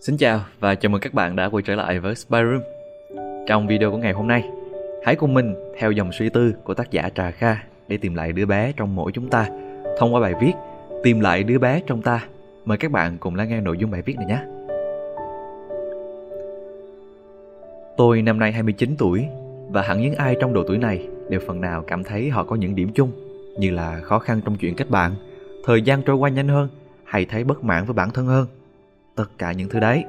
Xin chào và chào mừng các bạn đã quay trở lại với Spy Room. Trong video của ngày hôm nay, hãy cùng mình theo dòng suy tư của tác giả Trà Kha để tìm lại đứa bé trong mỗi chúng ta thông qua bài viết Tìm lại đứa bé trong ta. Mời các bạn cùng lắng nghe nội dung bài viết này nhé. Tôi năm nay 29 tuổi và hẳn những ai trong độ tuổi này đều phần nào cảm thấy họ có những điểm chung như là khó khăn trong chuyện kết bạn, thời gian trôi qua nhanh hơn hay thấy bất mãn với bản thân hơn. Tất cả những thứ đấy.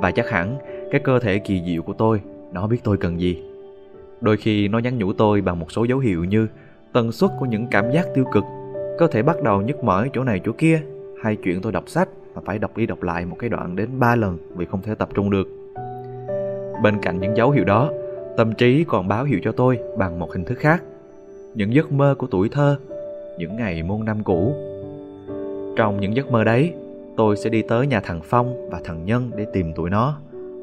Và chắc hẳn cái cơ thể kỳ diệu của tôi nó biết tôi cần gì. Đôi khi nó nhắn nhủ tôi bằng một số dấu hiệu như tần suất của những cảm giác tiêu cực cơ thể bắt đầu nhức mỏi chỗ này chỗ kia hay chuyện tôi đọc sách mà phải đọc đi đọc lại một cái đoạn đến ba lần vì không thể tập trung được. Bên cạnh những dấu hiệu đó tâm trí còn báo hiệu cho tôi bằng một hình thức khác những giấc mơ của tuổi thơ những ngày môn năm cũ trong những giấc mơ đấy tôi sẽ đi tới nhà thằng Phong và thằng Nhân để tìm tụi nó.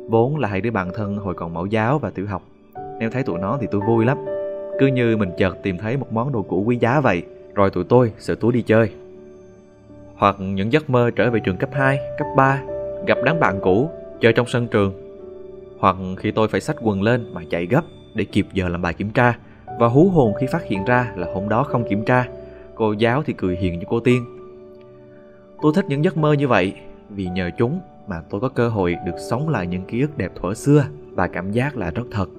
Vốn là hai đứa bạn thân hồi còn mẫu giáo và tiểu học. Nếu thấy tụi nó thì tôi vui lắm. Cứ như mình chợt tìm thấy một món đồ cũ quý giá vậy, rồi tụi tôi sẽ túi đi chơi. Hoặc những giấc mơ trở về trường cấp 2, cấp 3, gặp đám bạn cũ, chơi trong sân trường. Hoặc khi tôi phải xách quần lên mà chạy gấp để kịp giờ làm bài kiểm tra và hú hồn khi phát hiện ra là hôm đó không kiểm tra. Cô giáo thì cười hiền như cô tiên Tôi thích những giấc mơ như vậy vì nhờ chúng mà tôi có cơ hội được sống lại những ký ức đẹp thuở xưa và cảm giác là rất thật.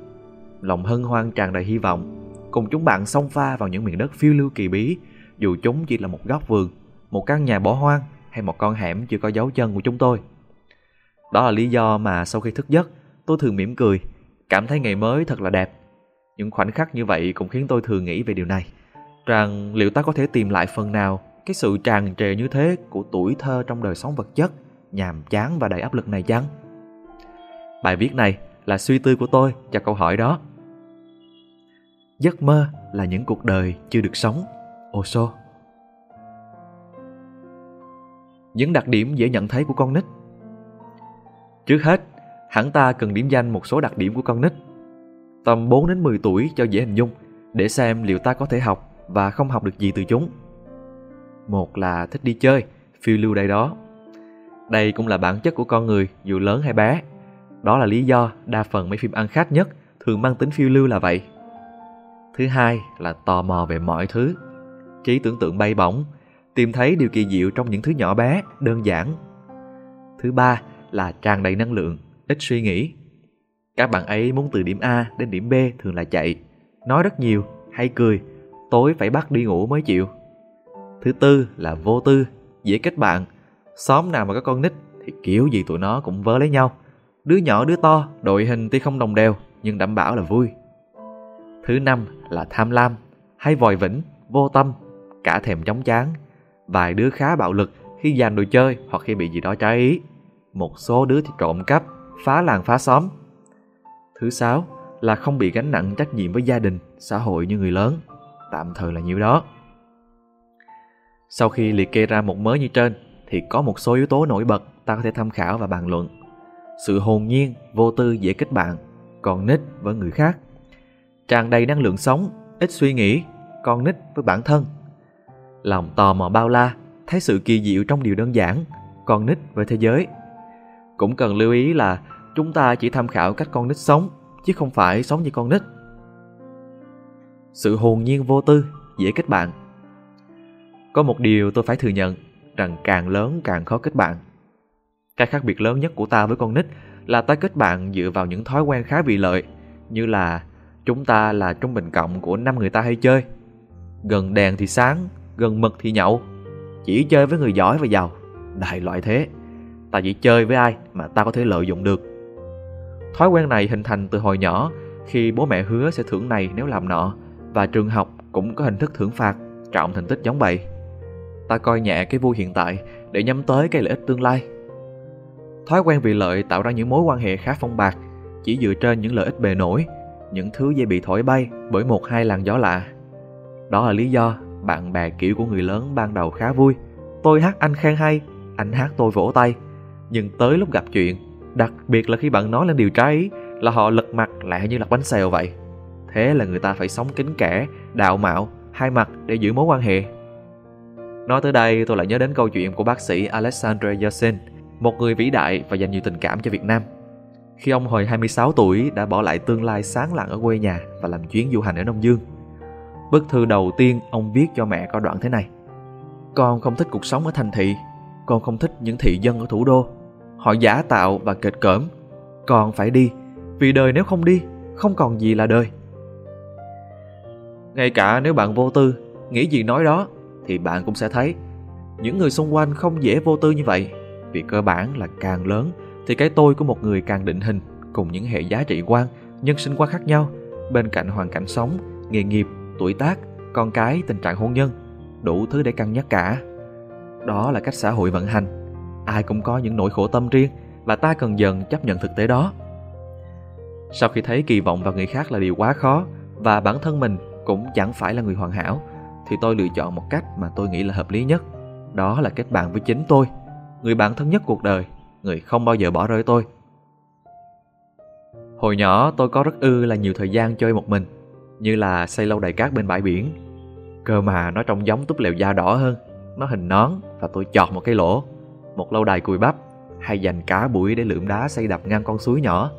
Lòng hân hoan tràn đầy hy vọng, cùng chúng bạn xông pha vào những miền đất phiêu lưu kỳ bí, dù chúng chỉ là một góc vườn, một căn nhà bỏ hoang hay một con hẻm chưa có dấu chân của chúng tôi. Đó là lý do mà sau khi thức giấc, tôi thường mỉm cười, cảm thấy ngày mới thật là đẹp. Những khoảnh khắc như vậy cũng khiến tôi thường nghĩ về điều này, rằng liệu ta có thể tìm lại phần nào cái sự tràn trề như thế của tuổi thơ trong đời sống vật chất nhàm chán và đầy áp lực này chăng? Bài viết này là suy tư của tôi cho câu hỏi đó. Giấc mơ là những cuộc đời chưa được sống Osho những đặc điểm dễ nhận thấy của con nít. Trước hết hẳn ta cần điểm danh một số đặc điểm của con nít. Tầm 4 đến 10 tuổi cho dễ hình dung, để xem liệu ta có thể học và không học được gì từ chúng. Một là thích đi chơi, phiêu lưu đây đó. Đây cũng là bản chất của con người, dù lớn hay bé. Đó là lý do đa phần mấy phim ăn khách nhất thường mang tính phiêu lưu là vậy. Thứ hai là tò mò về mọi thứ. Trí tưởng tượng bay bổng, tìm thấy điều kỳ diệu trong những thứ nhỏ bé, đơn giản. Thứ ba là tràn đầy năng lượng ít suy nghĩ các bạn ấy muốn từ điểm a đến điểm b thường là chạy nói rất nhiều hay cười tối phải bắt đi ngủ mới chịu Thứ tư là vô tư, dễ kết bạn. Xóm nào mà có con nít thì kiểu gì tụi nó cũng vớ lấy nhau. Đứa nhỏ đứa to, đội hình tuy không đồng đều nhưng đảm bảo là vui. Thứ năm là tham lam, hay vòi vĩnh, vô tâm, cả thèm chóng chán. Vài đứa khá bạo lực khi giành đồ chơi hoặc khi bị gì đó trái ý. Một số đứa thì trộm cắp, phá làng phá xóm. Thứ sáu là không bị gánh nặng trách nhiệm với gia đình, xã hội như người lớn. Tạm thời là nhiêu đó. Sau khi liệt kê ra một mớ như trên, thì có một số yếu tố nổi bật ta có thể tham khảo và bàn luận. Sự hồn nhiên, vô tư dễ kết bạn, còn nít với người khác. Tràn đầy năng lượng sống, ít suy nghĩ, con nít với bản thân. Lòng tò mò bao la, thấy sự kỳ diệu trong điều đơn giản, con nít với thế giới. Cũng cần lưu ý là chúng ta chỉ tham khảo cách con nít sống, chứ không phải sống như con nít. Sự hồn nhiên vô tư, dễ kết bạn có một điều tôi phải thừa nhận rằng càng lớn càng khó kết bạn. Cái khác biệt lớn nhất của ta với con nít là ta kết bạn dựa vào những thói quen khá vị lợi như là chúng ta là trung bình cộng của năm người ta hay chơi. Gần đèn thì sáng, gần mực thì nhậu. Chỉ chơi với người giỏi và giàu. Đại loại thế. Ta chỉ chơi với ai mà ta có thể lợi dụng được. Thói quen này hình thành từ hồi nhỏ, khi bố mẹ hứa sẽ thưởng này nếu làm nọ, và trường học cũng có hình thức thưởng phạt trọng thành tích giống vậy ta coi nhẹ cái vui hiện tại để nhắm tới cái lợi ích tương lai. Thói quen vì lợi tạo ra những mối quan hệ khá phong bạc, chỉ dựa trên những lợi ích bề nổi, những thứ dễ bị thổi bay bởi một hai làn gió lạ. Đó là lý do bạn bè kiểu của người lớn ban đầu khá vui. Tôi hát anh khen hay, anh hát tôi vỗ tay, nhưng tới lúc gặp chuyện đặc biệt là khi bạn nói lên điều trái là họ lật mặt lại như lật bánh xèo vậy Thế là người ta phải sống kính kẻ, đạo mạo, hai mặt để giữ mối quan hệ. Nói tới đây tôi lại nhớ đến câu chuyện của bác sĩ Alexander Yersin, một người vĩ đại và dành nhiều tình cảm cho Việt Nam. Khi ông hồi 26 tuổi đã bỏ lại tương lai sáng lạng ở quê nhà và làm chuyến du hành ở Đông Dương. Bức thư đầu tiên ông viết cho mẹ có đoạn thế này. Con không thích cuộc sống ở thành thị, con không thích những thị dân ở thủ đô. Họ giả tạo và kịch cỡm. còn phải đi, vì đời nếu không đi, không còn gì là đời. Ngay cả nếu bạn vô tư, nghĩ gì nói đó, thì bạn cũng sẽ thấy những người xung quanh không dễ vô tư như vậy. Vì cơ bản là càng lớn thì cái tôi của một người càng định hình cùng những hệ giá trị quan, nhân sinh quan khác nhau bên cạnh hoàn cảnh sống, nghề nghiệp, tuổi tác, con cái, tình trạng hôn nhân, đủ thứ để cân nhắc cả. Đó là cách xã hội vận hành. Ai cũng có những nỗi khổ tâm riêng và ta cần dần chấp nhận thực tế đó. Sau khi thấy kỳ vọng vào người khác là điều quá khó và bản thân mình cũng chẳng phải là người hoàn hảo thì tôi lựa chọn một cách mà tôi nghĩ là hợp lý nhất. Đó là kết bạn với chính tôi, người bạn thân nhất cuộc đời, người không bao giờ bỏ rơi tôi. Hồi nhỏ tôi có rất ư là nhiều thời gian chơi một mình, như là xây lâu đài cát bên bãi biển. Cơ mà nó trông giống túp lều da đỏ hơn, nó hình nón và tôi chọt một cái lỗ, một lâu đài cùi bắp, hay dành cả buổi để lượm đá xây đập ngang con suối nhỏ,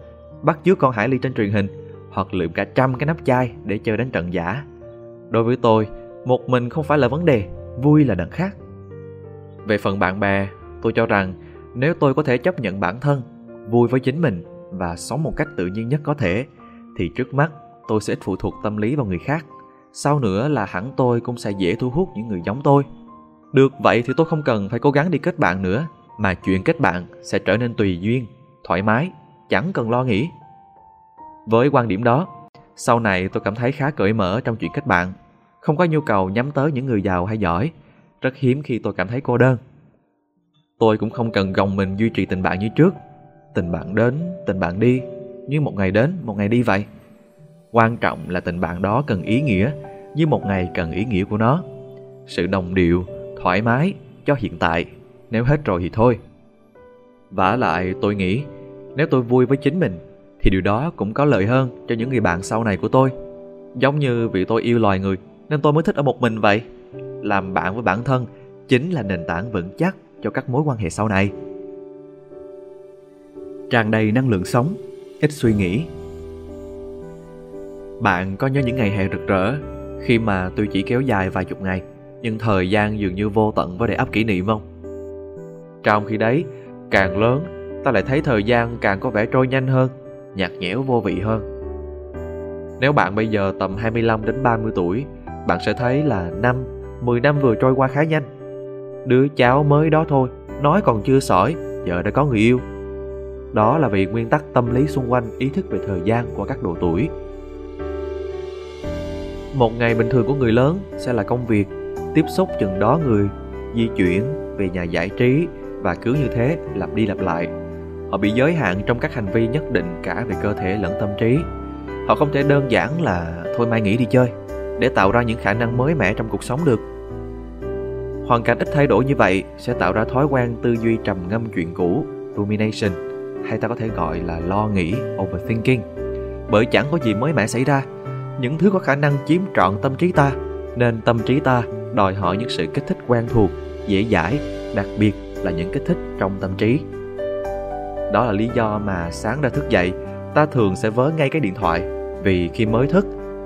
bắt chước con hải ly trên truyền hình, hoặc lượm cả trăm cái nắp chai để chơi đánh trận giả. Đối với tôi, một mình không phải là vấn đề, vui là đằng khác. Về phần bạn bè, tôi cho rằng nếu tôi có thể chấp nhận bản thân, vui với chính mình và sống một cách tự nhiên nhất có thể, thì trước mắt tôi sẽ ít phụ thuộc tâm lý vào người khác. Sau nữa là hẳn tôi cũng sẽ dễ thu hút những người giống tôi. Được vậy thì tôi không cần phải cố gắng đi kết bạn nữa, mà chuyện kết bạn sẽ trở nên tùy duyên, thoải mái, chẳng cần lo nghĩ. Với quan điểm đó, sau này tôi cảm thấy khá cởi mở trong chuyện kết bạn, không có nhu cầu nhắm tới những người giàu hay giỏi, rất hiếm khi tôi cảm thấy cô đơn. Tôi cũng không cần gồng mình duy trì tình bạn như trước. Tình bạn đến, tình bạn đi, như một ngày đến, một ngày đi vậy. Quan trọng là tình bạn đó cần ý nghĩa, như một ngày cần ý nghĩa của nó. Sự đồng điệu, thoải mái, cho hiện tại, nếu hết rồi thì thôi. vả lại tôi nghĩ, nếu tôi vui với chính mình, thì điều đó cũng có lợi hơn cho những người bạn sau này của tôi. Giống như vì tôi yêu loài người, nên tôi mới thích ở một mình vậy. Làm bạn với bản thân chính là nền tảng vững chắc cho các mối quan hệ sau này. Tràn đầy năng lượng sống, ít suy nghĩ. Bạn có nhớ những ngày hè rực rỡ khi mà tôi chỉ kéo dài vài chục ngày nhưng thời gian dường như vô tận với để ấp kỷ niệm không? Trong khi đấy, càng lớn, ta lại thấy thời gian càng có vẻ trôi nhanh hơn, nhạt nhẽo vô vị hơn. Nếu bạn bây giờ tầm 25 đến 30 tuổi, bạn sẽ thấy là năm, 10 năm vừa trôi qua khá nhanh. Đứa cháu mới đó thôi, nói còn chưa sỏi, giờ đã có người yêu. Đó là vì nguyên tắc tâm lý xung quanh ý thức về thời gian của các độ tuổi. Một ngày bình thường của người lớn sẽ là công việc, tiếp xúc chừng đó người, di chuyển, về nhà giải trí và cứ như thế lặp đi lặp lại. Họ bị giới hạn trong các hành vi nhất định cả về cơ thể lẫn tâm trí. Họ không thể đơn giản là thôi mai nghỉ đi chơi để tạo ra những khả năng mới mẻ trong cuộc sống được Hoàn cảnh ít thay đổi như vậy sẽ tạo ra thói quen tư duy trầm ngâm chuyện cũ, rumination, hay ta có thể gọi là lo nghĩ, overthinking. Bởi chẳng có gì mới mẻ xảy ra, những thứ có khả năng chiếm trọn tâm trí ta, nên tâm trí ta đòi hỏi những sự kích thích quen thuộc, dễ dãi, đặc biệt là những kích thích trong tâm trí. Đó là lý do mà sáng ra thức dậy, ta thường sẽ vớ ngay cái điện thoại, vì khi mới thức,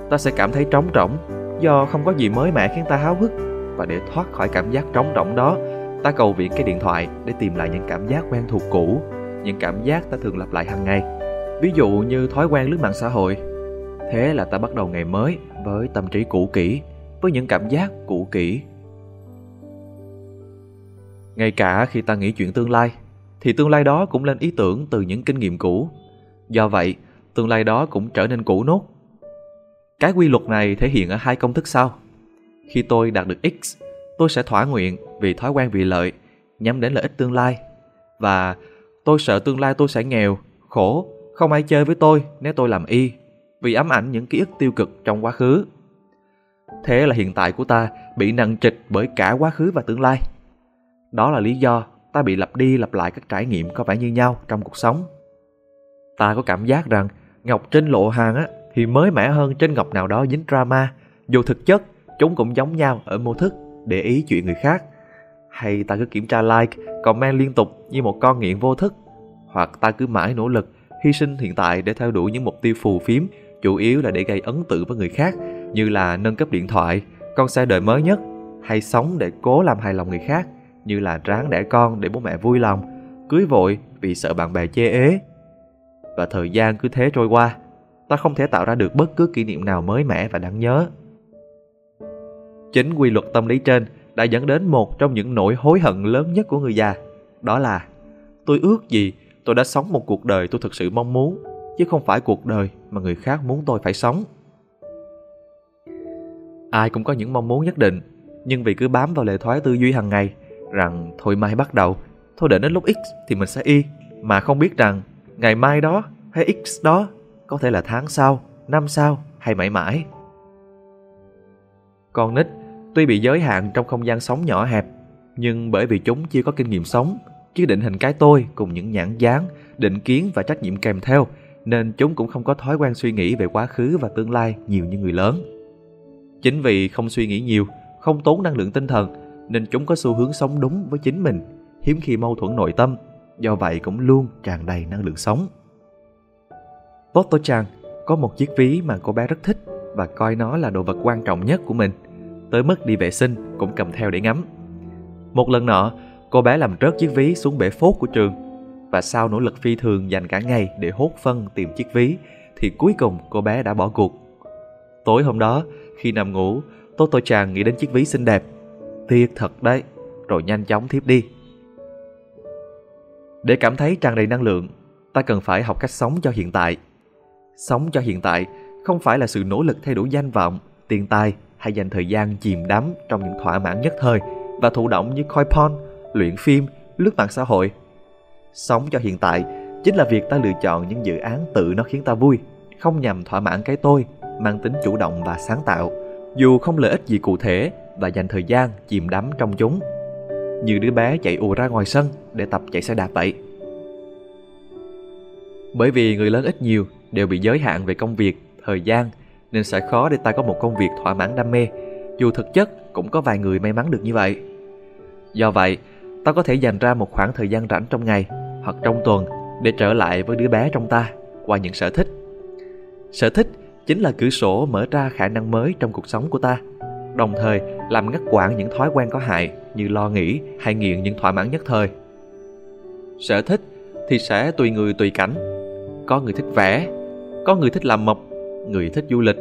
ta sẽ cảm thấy trống rỗng do không có gì mới mẻ khiến ta háo hức. Và để thoát khỏi cảm giác trống rỗng đó ta cầu viện cái điện thoại để tìm lại những cảm giác quen thuộc cũ những cảm giác ta thường lặp lại hàng ngày. Ví dụ như thói quen lướt mạng xã hội thế là ta bắt đầu ngày mới với tâm trí cũ kỹ với những cảm giác cũ kỹ ngay cả khi ta nghĩ chuyện tương lai thì tương lai đó cũng lên ý tưởng từ những kinh nghiệm cũ do vậy tương lai đó cũng trở nên cũ nốt cái quy luật này thể hiện ở hai công thức sau khi tôi đạt được X, tôi sẽ thỏa nguyện vì thói quen vì lợi, nhắm đến lợi ích tương lai. Và tôi sợ tương lai tôi sẽ nghèo, khổ, không ai chơi với tôi nếu tôi làm y, vì ám ảnh những ký ức tiêu cực trong quá khứ. Thế là hiện tại của ta bị nặng trịch bởi cả quá khứ và tương lai. Đó là lý do ta bị lặp đi lặp lại các trải nghiệm có vẻ như nhau trong cuộc sống. Ta có cảm giác rằng ngọc trên lộ hàng á thì mới mẻ hơn trên ngọc nào đó dính drama. Dù thực chất, chúng cũng giống nhau ở mô thức, để ý chuyện người khác. Hay ta cứ kiểm tra like, comment liên tục như một con nghiện vô thức. Hoặc ta cứ mãi nỗ lực, hy sinh hiện tại để theo đuổi những mục tiêu phù phiếm, chủ yếu là để gây ấn tượng với người khác, như là nâng cấp điện thoại, con xe đời mới nhất, hay sống để cố làm hài lòng người khác, như là ráng đẻ con để bố mẹ vui lòng, cưới vội vì sợ bạn bè chê ế. Và thời gian cứ thế trôi qua, ta không thể tạo ra được bất cứ kỷ niệm nào mới mẻ và đáng nhớ. Chính quy luật tâm lý trên đã dẫn đến một trong những nỗi hối hận lớn nhất của người già. Đó là tôi ước gì tôi đã sống một cuộc đời tôi thực sự mong muốn, chứ không phải cuộc đời mà người khác muốn tôi phải sống. Ai cũng có những mong muốn nhất định, nhưng vì cứ bám vào lệ thoái tư duy hàng ngày rằng thôi mai bắt đầu, thôi để đến lúc X thì mình sẽ Y, mà không biết rằng ngày mai đó hay X đó có thể là tháng sau, năm sau hay mãi mãi. Con nít tuy bị giới hạn trong không gian sống nhỏ hẹp, nhưng bởi vì chúng chưa có kinh nghiệm sống, chưa định hình cái tôi cùng những nhãn dán định kiến và trách nhiệm kèm theo, nên chúng cũng không có thói quen suy nghĩ về quá khứ và tương lai nhiều như người lớn. Chính vì không suy nghĩ nhiều, không tốn năng lượng tinh thần, nên chúng có xu hướng sống đúng với chính mình, hiếm khi mâu thuẫn nội tâm, do vậy cũng luôn tràn đầy năng lượng sống. Toto Chan có một chiếc ví mà cô bé rất thích và coi nó là đồ vật quan trọng nhất của mình. Tới mức đi vệ sinh cũng cầm theo để ngắm. Một lần nọ, cô bé làm rớt chiếc ví xuống bể phốt của trường và sau nỗ lực phi thường dành cả ngày để hốt phân tìm chiếc ví thì cuối cùng cô bé đã bỏ cuộc. Tối hôm đó, khi nằm ngủ, Tô Tô Chàng nghĩ đến chiếc ví xinh đẹp. Tiếc thật đấy, rồi nhanh chóng thiếp đi. Để cảm thấy tràn đầy năng lượng, ta cần phải học cách sống cho hiện tại Sống cho hiện tại không phải là sự nỗ lực thay đổi danh vọng, tiền tài hay dành thời gian chìm đắm trong những thỏa mãn nhất thời và thụ động như coi porn, luyện phim, lướt mạng xã hội. Sống cho hiện tại chính là việc ta lựa chọn những dự án tự nó khiến ta vui, không nhằm thỏa mãn cái tôi, mang tính chủ động và sáng tạo, dù không lợi ích gì cụ thể và dành thời gian chìm đắm trong chúng. Như đứa bé chạy ùa ra ngoài sân để tập chạy xe đạp vậy. Bởi vì người lớn ít nhiều đều bị giới hạn về công việc, thời gian nên sẽ khó để ta có một công việc thỏa mãn đam mê, dù thực chất cũng có vài người may mắn được như vậy. Do vậy, ta có thể dành ra một khoảng thời gian rảnh trong ngày hoặc trong tuần để trở lại với đứa bé trong ta qua những sở thích. Sở thích chính là cửa sổ mở ra khả năng mới trong cuộc sống của ta, đồng thời làm ngắt quãng những thói quen có hại như lo nghĩ hay nghiện những thỏa mãn nhất thời. Sở thích thì sẽ tùy người tùy cảnh. Có người thích vẽ, có người thích làm mộc, người thích du lịch.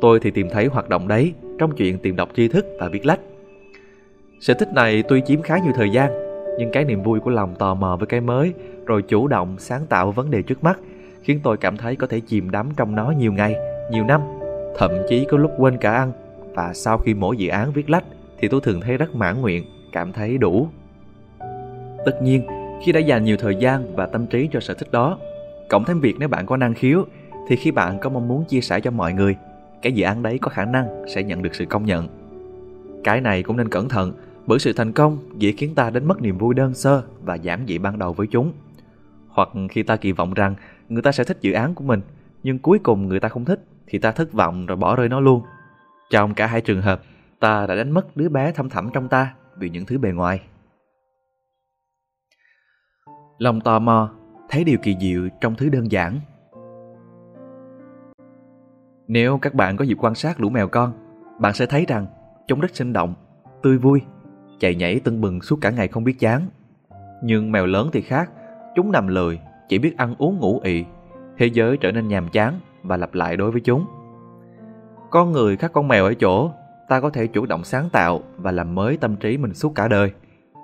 Tôi thì tìm thấy hoạt động đấy trong chuyện tìm đọc tri thức và viết lách. Sở thích này tuy chiếm khá nhiều thời gian, nhưng cái niềm vui của lòng tò mò với cái mới, rồi chủ động sáng tạo vấn đề trước mắt, khiến tôi cảm thấy có thể chìm đắm trong nó nhiều ngày, nhiều năm, thậm chí có lúc quên cả ăn. Và sau khi mỗi dự án viết lách, thì tôi thường thấy rất mãn nguyện, cảm thấy đủ. Tất nhiên, khi đã dành nhiều thời gian và tâm trí cho sở thích đó, cộng thêm việc nếu bạn có năng khiếu thì khi bạn có mong muốn chia sẻ cho mọi người cái dự án đấy có khả năng sẽ nhận được sự công nhận cái này cũng nên cẩn thận bởi sự thành công dễ khiến ta đánh mất niềm vui đơn sơ và giản dị ban đầu với chúng hoặc khi ta kỳ vọng rằng người ta sẽ thích dự án của mình nhưng cuối cùng người ta không thích thì ta thất vọng rồi bỏ rơi nó luôn trong cả hai trường hợp ta đã đánh mất đứa bé thâm thẳm trong ta vì những thứ bề ngoài lòng tò mò thấy điều kỳ diệu trong thứ đơn giản nếu các bạn có dịp quan sát lũ mèo con, bạn sẽ thấy rằng chúng rất sinh động, tươi vui, chạy nhảy tưng bừng suốt cả ngày không biết chán. Nhưng mèo lớn thì khác, chúng nằm lười, chỉ biết ăn uống ngủ ị. Thế giới trở nên nhàm chán và lặp lại đối với chúng. Con người khác con mèo ở chỗ, ta có thể chủ động sáng tạo và làm mới tâm trí mình suốt cả đời.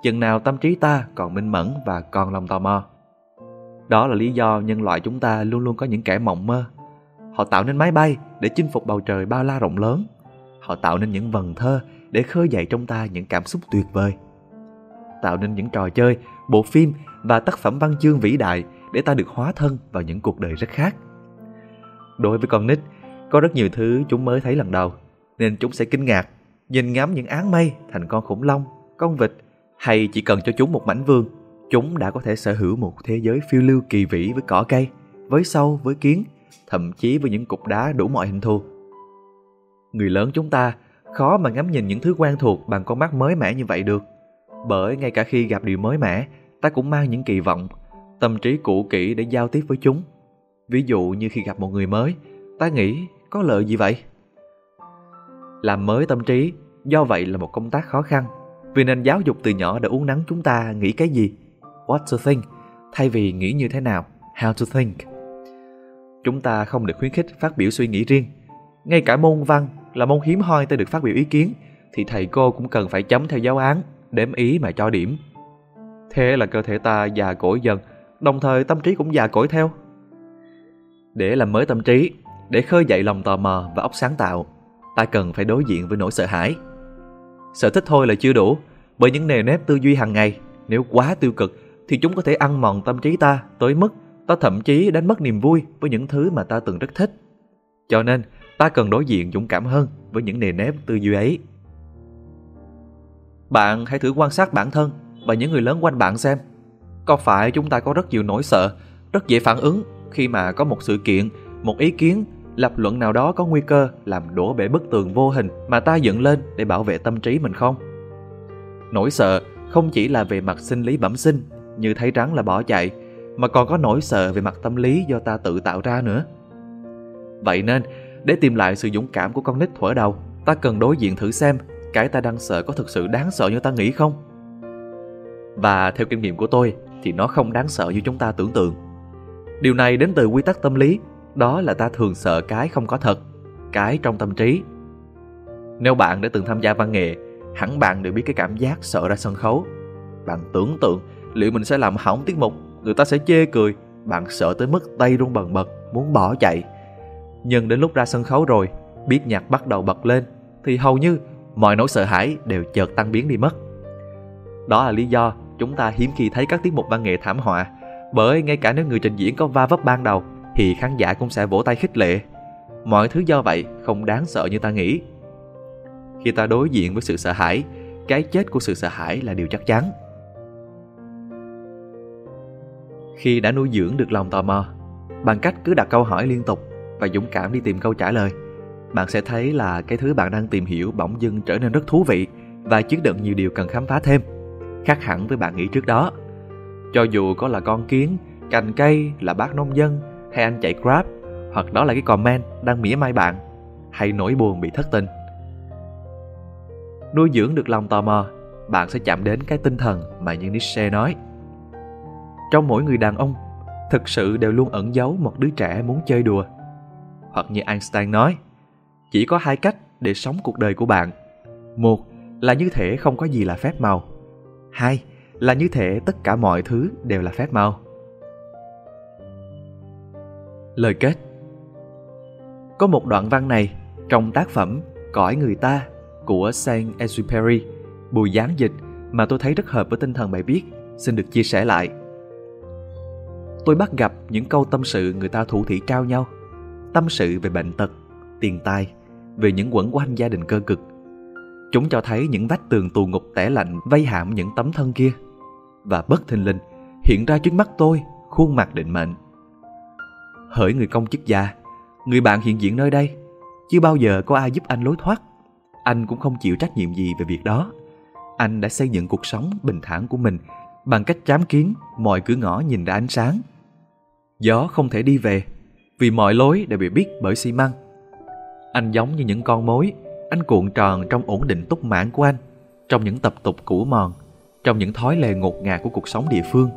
Chừng nào tâm trí ta còn minh mẫn và còn lòng tò mò. Đó là lý do nhân loại chúng ta luôn luôn có những kẻ mộng mơ Họ tạo nên máy bay để chinh phục bầu trời bao la rộng lớn. Họ tạo nên những vần thơ để khơi dậy trong ta những cảm xúc tuyệt vời. Tạo nên những trò chơi, bộ phim và tác phẩm văn chương vĩ đại để ta được hóa thân vào những cuộc đời rất khác. Đối với con nít, có rất nhiều thứ chúng mới thấy lần đầu, nên chúng sẽ kinh ngạc, nhìn ngắm những áng mây thành con khủng long, con vịt, hay chỉ cần cho chúng một mảnh vườn, chúng đã có thể sở hữu một thế giới phiêu lưu kỳ vĩ với cỏ cây, với sâu, với kiến, thậm chí với những cục đá đủ mọi hình thù. Người lớn chúng ta khó mà ngắm nhìn những thứ quen thuộc bằng con mắt mới mẻ như vậy được. Bởi ngay cả khi gặp điều mới mẻ, ta cũng mang những kỳ vọng, tâm trí cũ kỹ để giao tiếp với chúng. Ví dụ như khi gặp một người mới, ta nghĩ có lợi gì vậy? Làm mới tâm trí, do vậy là một công tác khó khăn. Vì nền giáo dục từ nhỏ đã uốn nắn chúng ta nghĩ cái gì, what to think, thay vì nghĩ như thế nào, how to think. Chúng ta không được khuyến khích phát biểu suy nghĩ riêng. Ngay cả môn văn là môn hiếm hoi ta được phát biểu ý kiến, thì thầy cô cũng cần phải chấm theo giáo án, đếm ý mà cho điểm. Thế là cơ thể ta già cỗi dần, đồng thời tâm trí cũng già cỗi theo. Để làm mới tâm trí, để khơi dậy lòng tò mò và óc sáng tạo, ta cần phải đối diện với nỗi sợ hãi. Sở thích thôi là chưa đủ, bởi những nề nếp tư duy hàng ngày, nếu quá tiêu cực thì chúng có thể ăn mòn tâm trí ta tới mức ta thậm chí đánh mất niềm vui với những thứ mà ta từng rất thích. Cho nên, ta cần đối diện dũng cảm hơn với những nề nếp tư duy ấy. Bạn hãy thử quan sát bản thân và những người lớn quanh bạn xem. Có phải chúng ta có rất nhiều nỗi sợ, rất dễ phản ứng khi mà có một sự kiện, một ý kiến, lập luận nào đó có nguy cơ làm đổ bể bức tường vô hình mà ta dựng lên để bảo vệ tâm trí mình không? Nỗi sợ không chỉ là về mặt sinh lý bẩm sinh như thấy rắn là bỏ chạy mà còn có nỗi sợ về mặt tâm lý do ta tự tạo ra nữa. Vậy nên, để tìm lại sự dũng cảm của con nít thuở đầu, ta cần đối diện thử xem cái ta đang sợ có thực sự đáng sợ như ta nghĩ không? Và theo kinh nghiệm của tôi thì nó không đáng sợ như chúng ta tưởng tượng. Điều này đến từ quy tắc tâm lý, đó là ta thường sợ cái không có thật, cái trong tâm trí. Nếu bạn đã từng tham gia văn nghệ, hẳn bạn đều biết cái cảm giác sợ ra sân khấu. Bạn tưởng tượng liệu mình sẽ làm hỏng tiết mục, người ta sẽ chê cười, bạn sợ tới mức tay run bần bật, muốn bỏ chạy. Nhưng đến lúc ra sân khấu rồi, biết nhạc bắt đầu bật lên, thì hầu như mọi nỗi sợ hãi đều chợt tan biến đi mất. Đó là lý do chúng ta hiếm khi thấy các tiết mục văn nghệ thảm họa, bởi ngay cả nếu người trình diễn có va vấp ban đầu, thì khán giả cũng sẽ vỗ tay khích lệ. Mọi thứ do vậy không đáng sợ như ta nghĩ. Khi ta đối diện với sự sợ hãi, cái chết của sự sợ hãi là điều chắc chắn. Khi đã nuôi dưỡng được lòng tò mò, bằng cách cứ đặt câu hỏi liên tục và dũng cảm đi tìm câu trả lời, bạn sẽ thấy là cái thứ bạn đang tìm hiểu bỗng dưng trở nên rất thú vị và chứa đựng nhiều điều cần khám phá thêm, khác hẳn với bạn nghĩ trước đó. Cho dù có là con kiến, cành cây, là bác nông dân hay anh chạy Grab, hoặc đó là cái comment đang mỉa mai bạn, hay nỗi buồn bị thất tình. Nuôi dưỡng được lòng tò mò, bạn sẽ chạm đến cái tinh thần mà như Nietzsche nói. Trong mỗi người đàn ông, thực sự đều luôn ẩn giấu một đứa trẻ muốn chơi đùa. Hoặc như Einstein nói, chỉ có hai cách để sống cuộc đời của bạn. Một là như thể không có gì là phép màu. Hai là như thể tất cả mọi thứ đều là phép màu. Lời kết Có một đoạn văn này trong tác phẩm Cõi người ta của Saint-Exupéry, bùi gián dịch mà tôi thấy rất hợp với tinh thần bài viết, xin được chia sẻ lại. Tôi bắt gặp những câu tâm sự người ta thủ thị trao nhau, tâm sự về bệnh tật, tiền tài, về những quẩn quanh gia đình cơ cực. Chúng cho thấy những vách tường tù ngục tẻ lạnh vây hãm những tấm thân kia. Và bất thình lình, hiện ra trước mắt tôi khuôn mặt định mệnh. Hỡi người công chức già người bạn hiện diện nơi đây, chưa bao giờ có ai giúp anh lối thoát. Anh cũng không chịu trách nhiệm gì về việc đó. Anh đã xây dựng cuộc sống bình thản của mình bằng cách chám kiến mọi cửa ngõ nhìn ra ánh sáng. Gió không thể đi về vì mọi lối đều bị biết bởi xi măng anh giống như những con mối, anh cuộn tròn trong ổn định túc mãn của anh, trong những tập tục cũ mòn, trong những thói lề ngột ngạt của cuộc sống địa phương.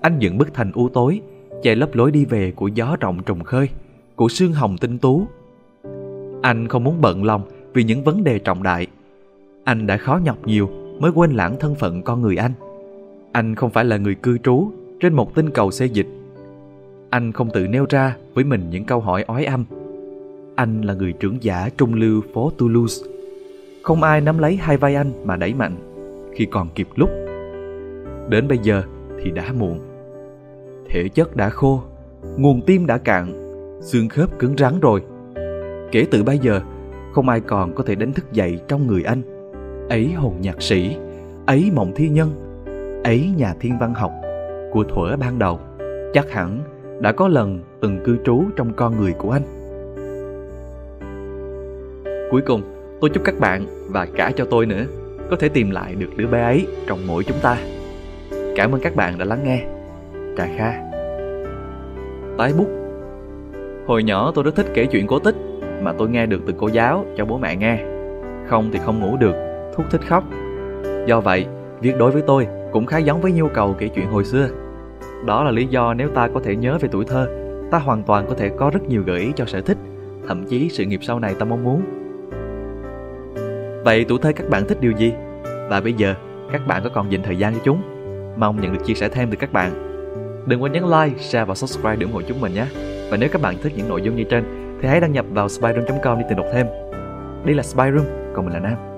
Anh dựng bức thành u tối, che lấp lối đi về của gió rộng trùng khơi, của sương hồng tinh tú. Anh không muốn bận lòng vì những vấn đề trọng đại. Anh đã khó nhọc nhiều mới quên lãng thân phận con người anh. Anh không phải là người cư trú trên một tinh cầu xê dịch. Anh không tự nêu ra với mình những câu hỏi ói âm anh là người trưởng giả trung lưu phố Toulouse. Không ai nắm lấy hai vai anh mà đẩy mạnh khi còn kịp lúc. Đến bây giờ thì đã muộn. Thể chất đã khô, nguồn tim đã cạn, xương khớp cứng rắn rồi. Kể từ bây giờ, không ai còn có thể đánh thức dậy trong người anh. Ấy hồn nhạc sĩ, ấy mộng thi nhân, ấy nhà thiên văn học của thuở ban đầu. Chắc hẳn đã có lần từng cư trú trong con người của anh. Cuối cùng, tôi chúc các bạn và cả cho tôi nữa có thể tìm lại được đứa bé ấy trong mỗi chúng ta. Cảm ơn các bạn đã lắng nghe. Trà Kha Tái bút Hồi nhỏ tôi rất thích kể chuyện cổ tích mà tôi nghe được từ cô giáo cho bố mẹ nghe. Không thì không ngủ được, thúc thích khóc. Do vậy, việc đối với tôi cũng khá giống với nhu cầu kể chuyện hồi xưa. Đó là lý do nếu ta có thể nhớ về tuổi thơ, ta hoàn toàn có thể có rất nhiều gợi ý cho sở thích, thậm chí sự nghiệp sau này ta mong muốn. Vậy tuổi thơ các bạn thích điều gì? Và bây giờ, các bạn có còn dành thời gian cho chúng? Mong nhận được chia sẻ thêm từ các bạn. Đừng quên nhấn like, share và subscribe để ủng hộ chúng mình nhé. Và nếu các bạn thích những nội dung như trên, thì hãy đăng nhập vào spyroom.com để tìm đọc thêm. Đây là Spyroom, còn mình là Nam.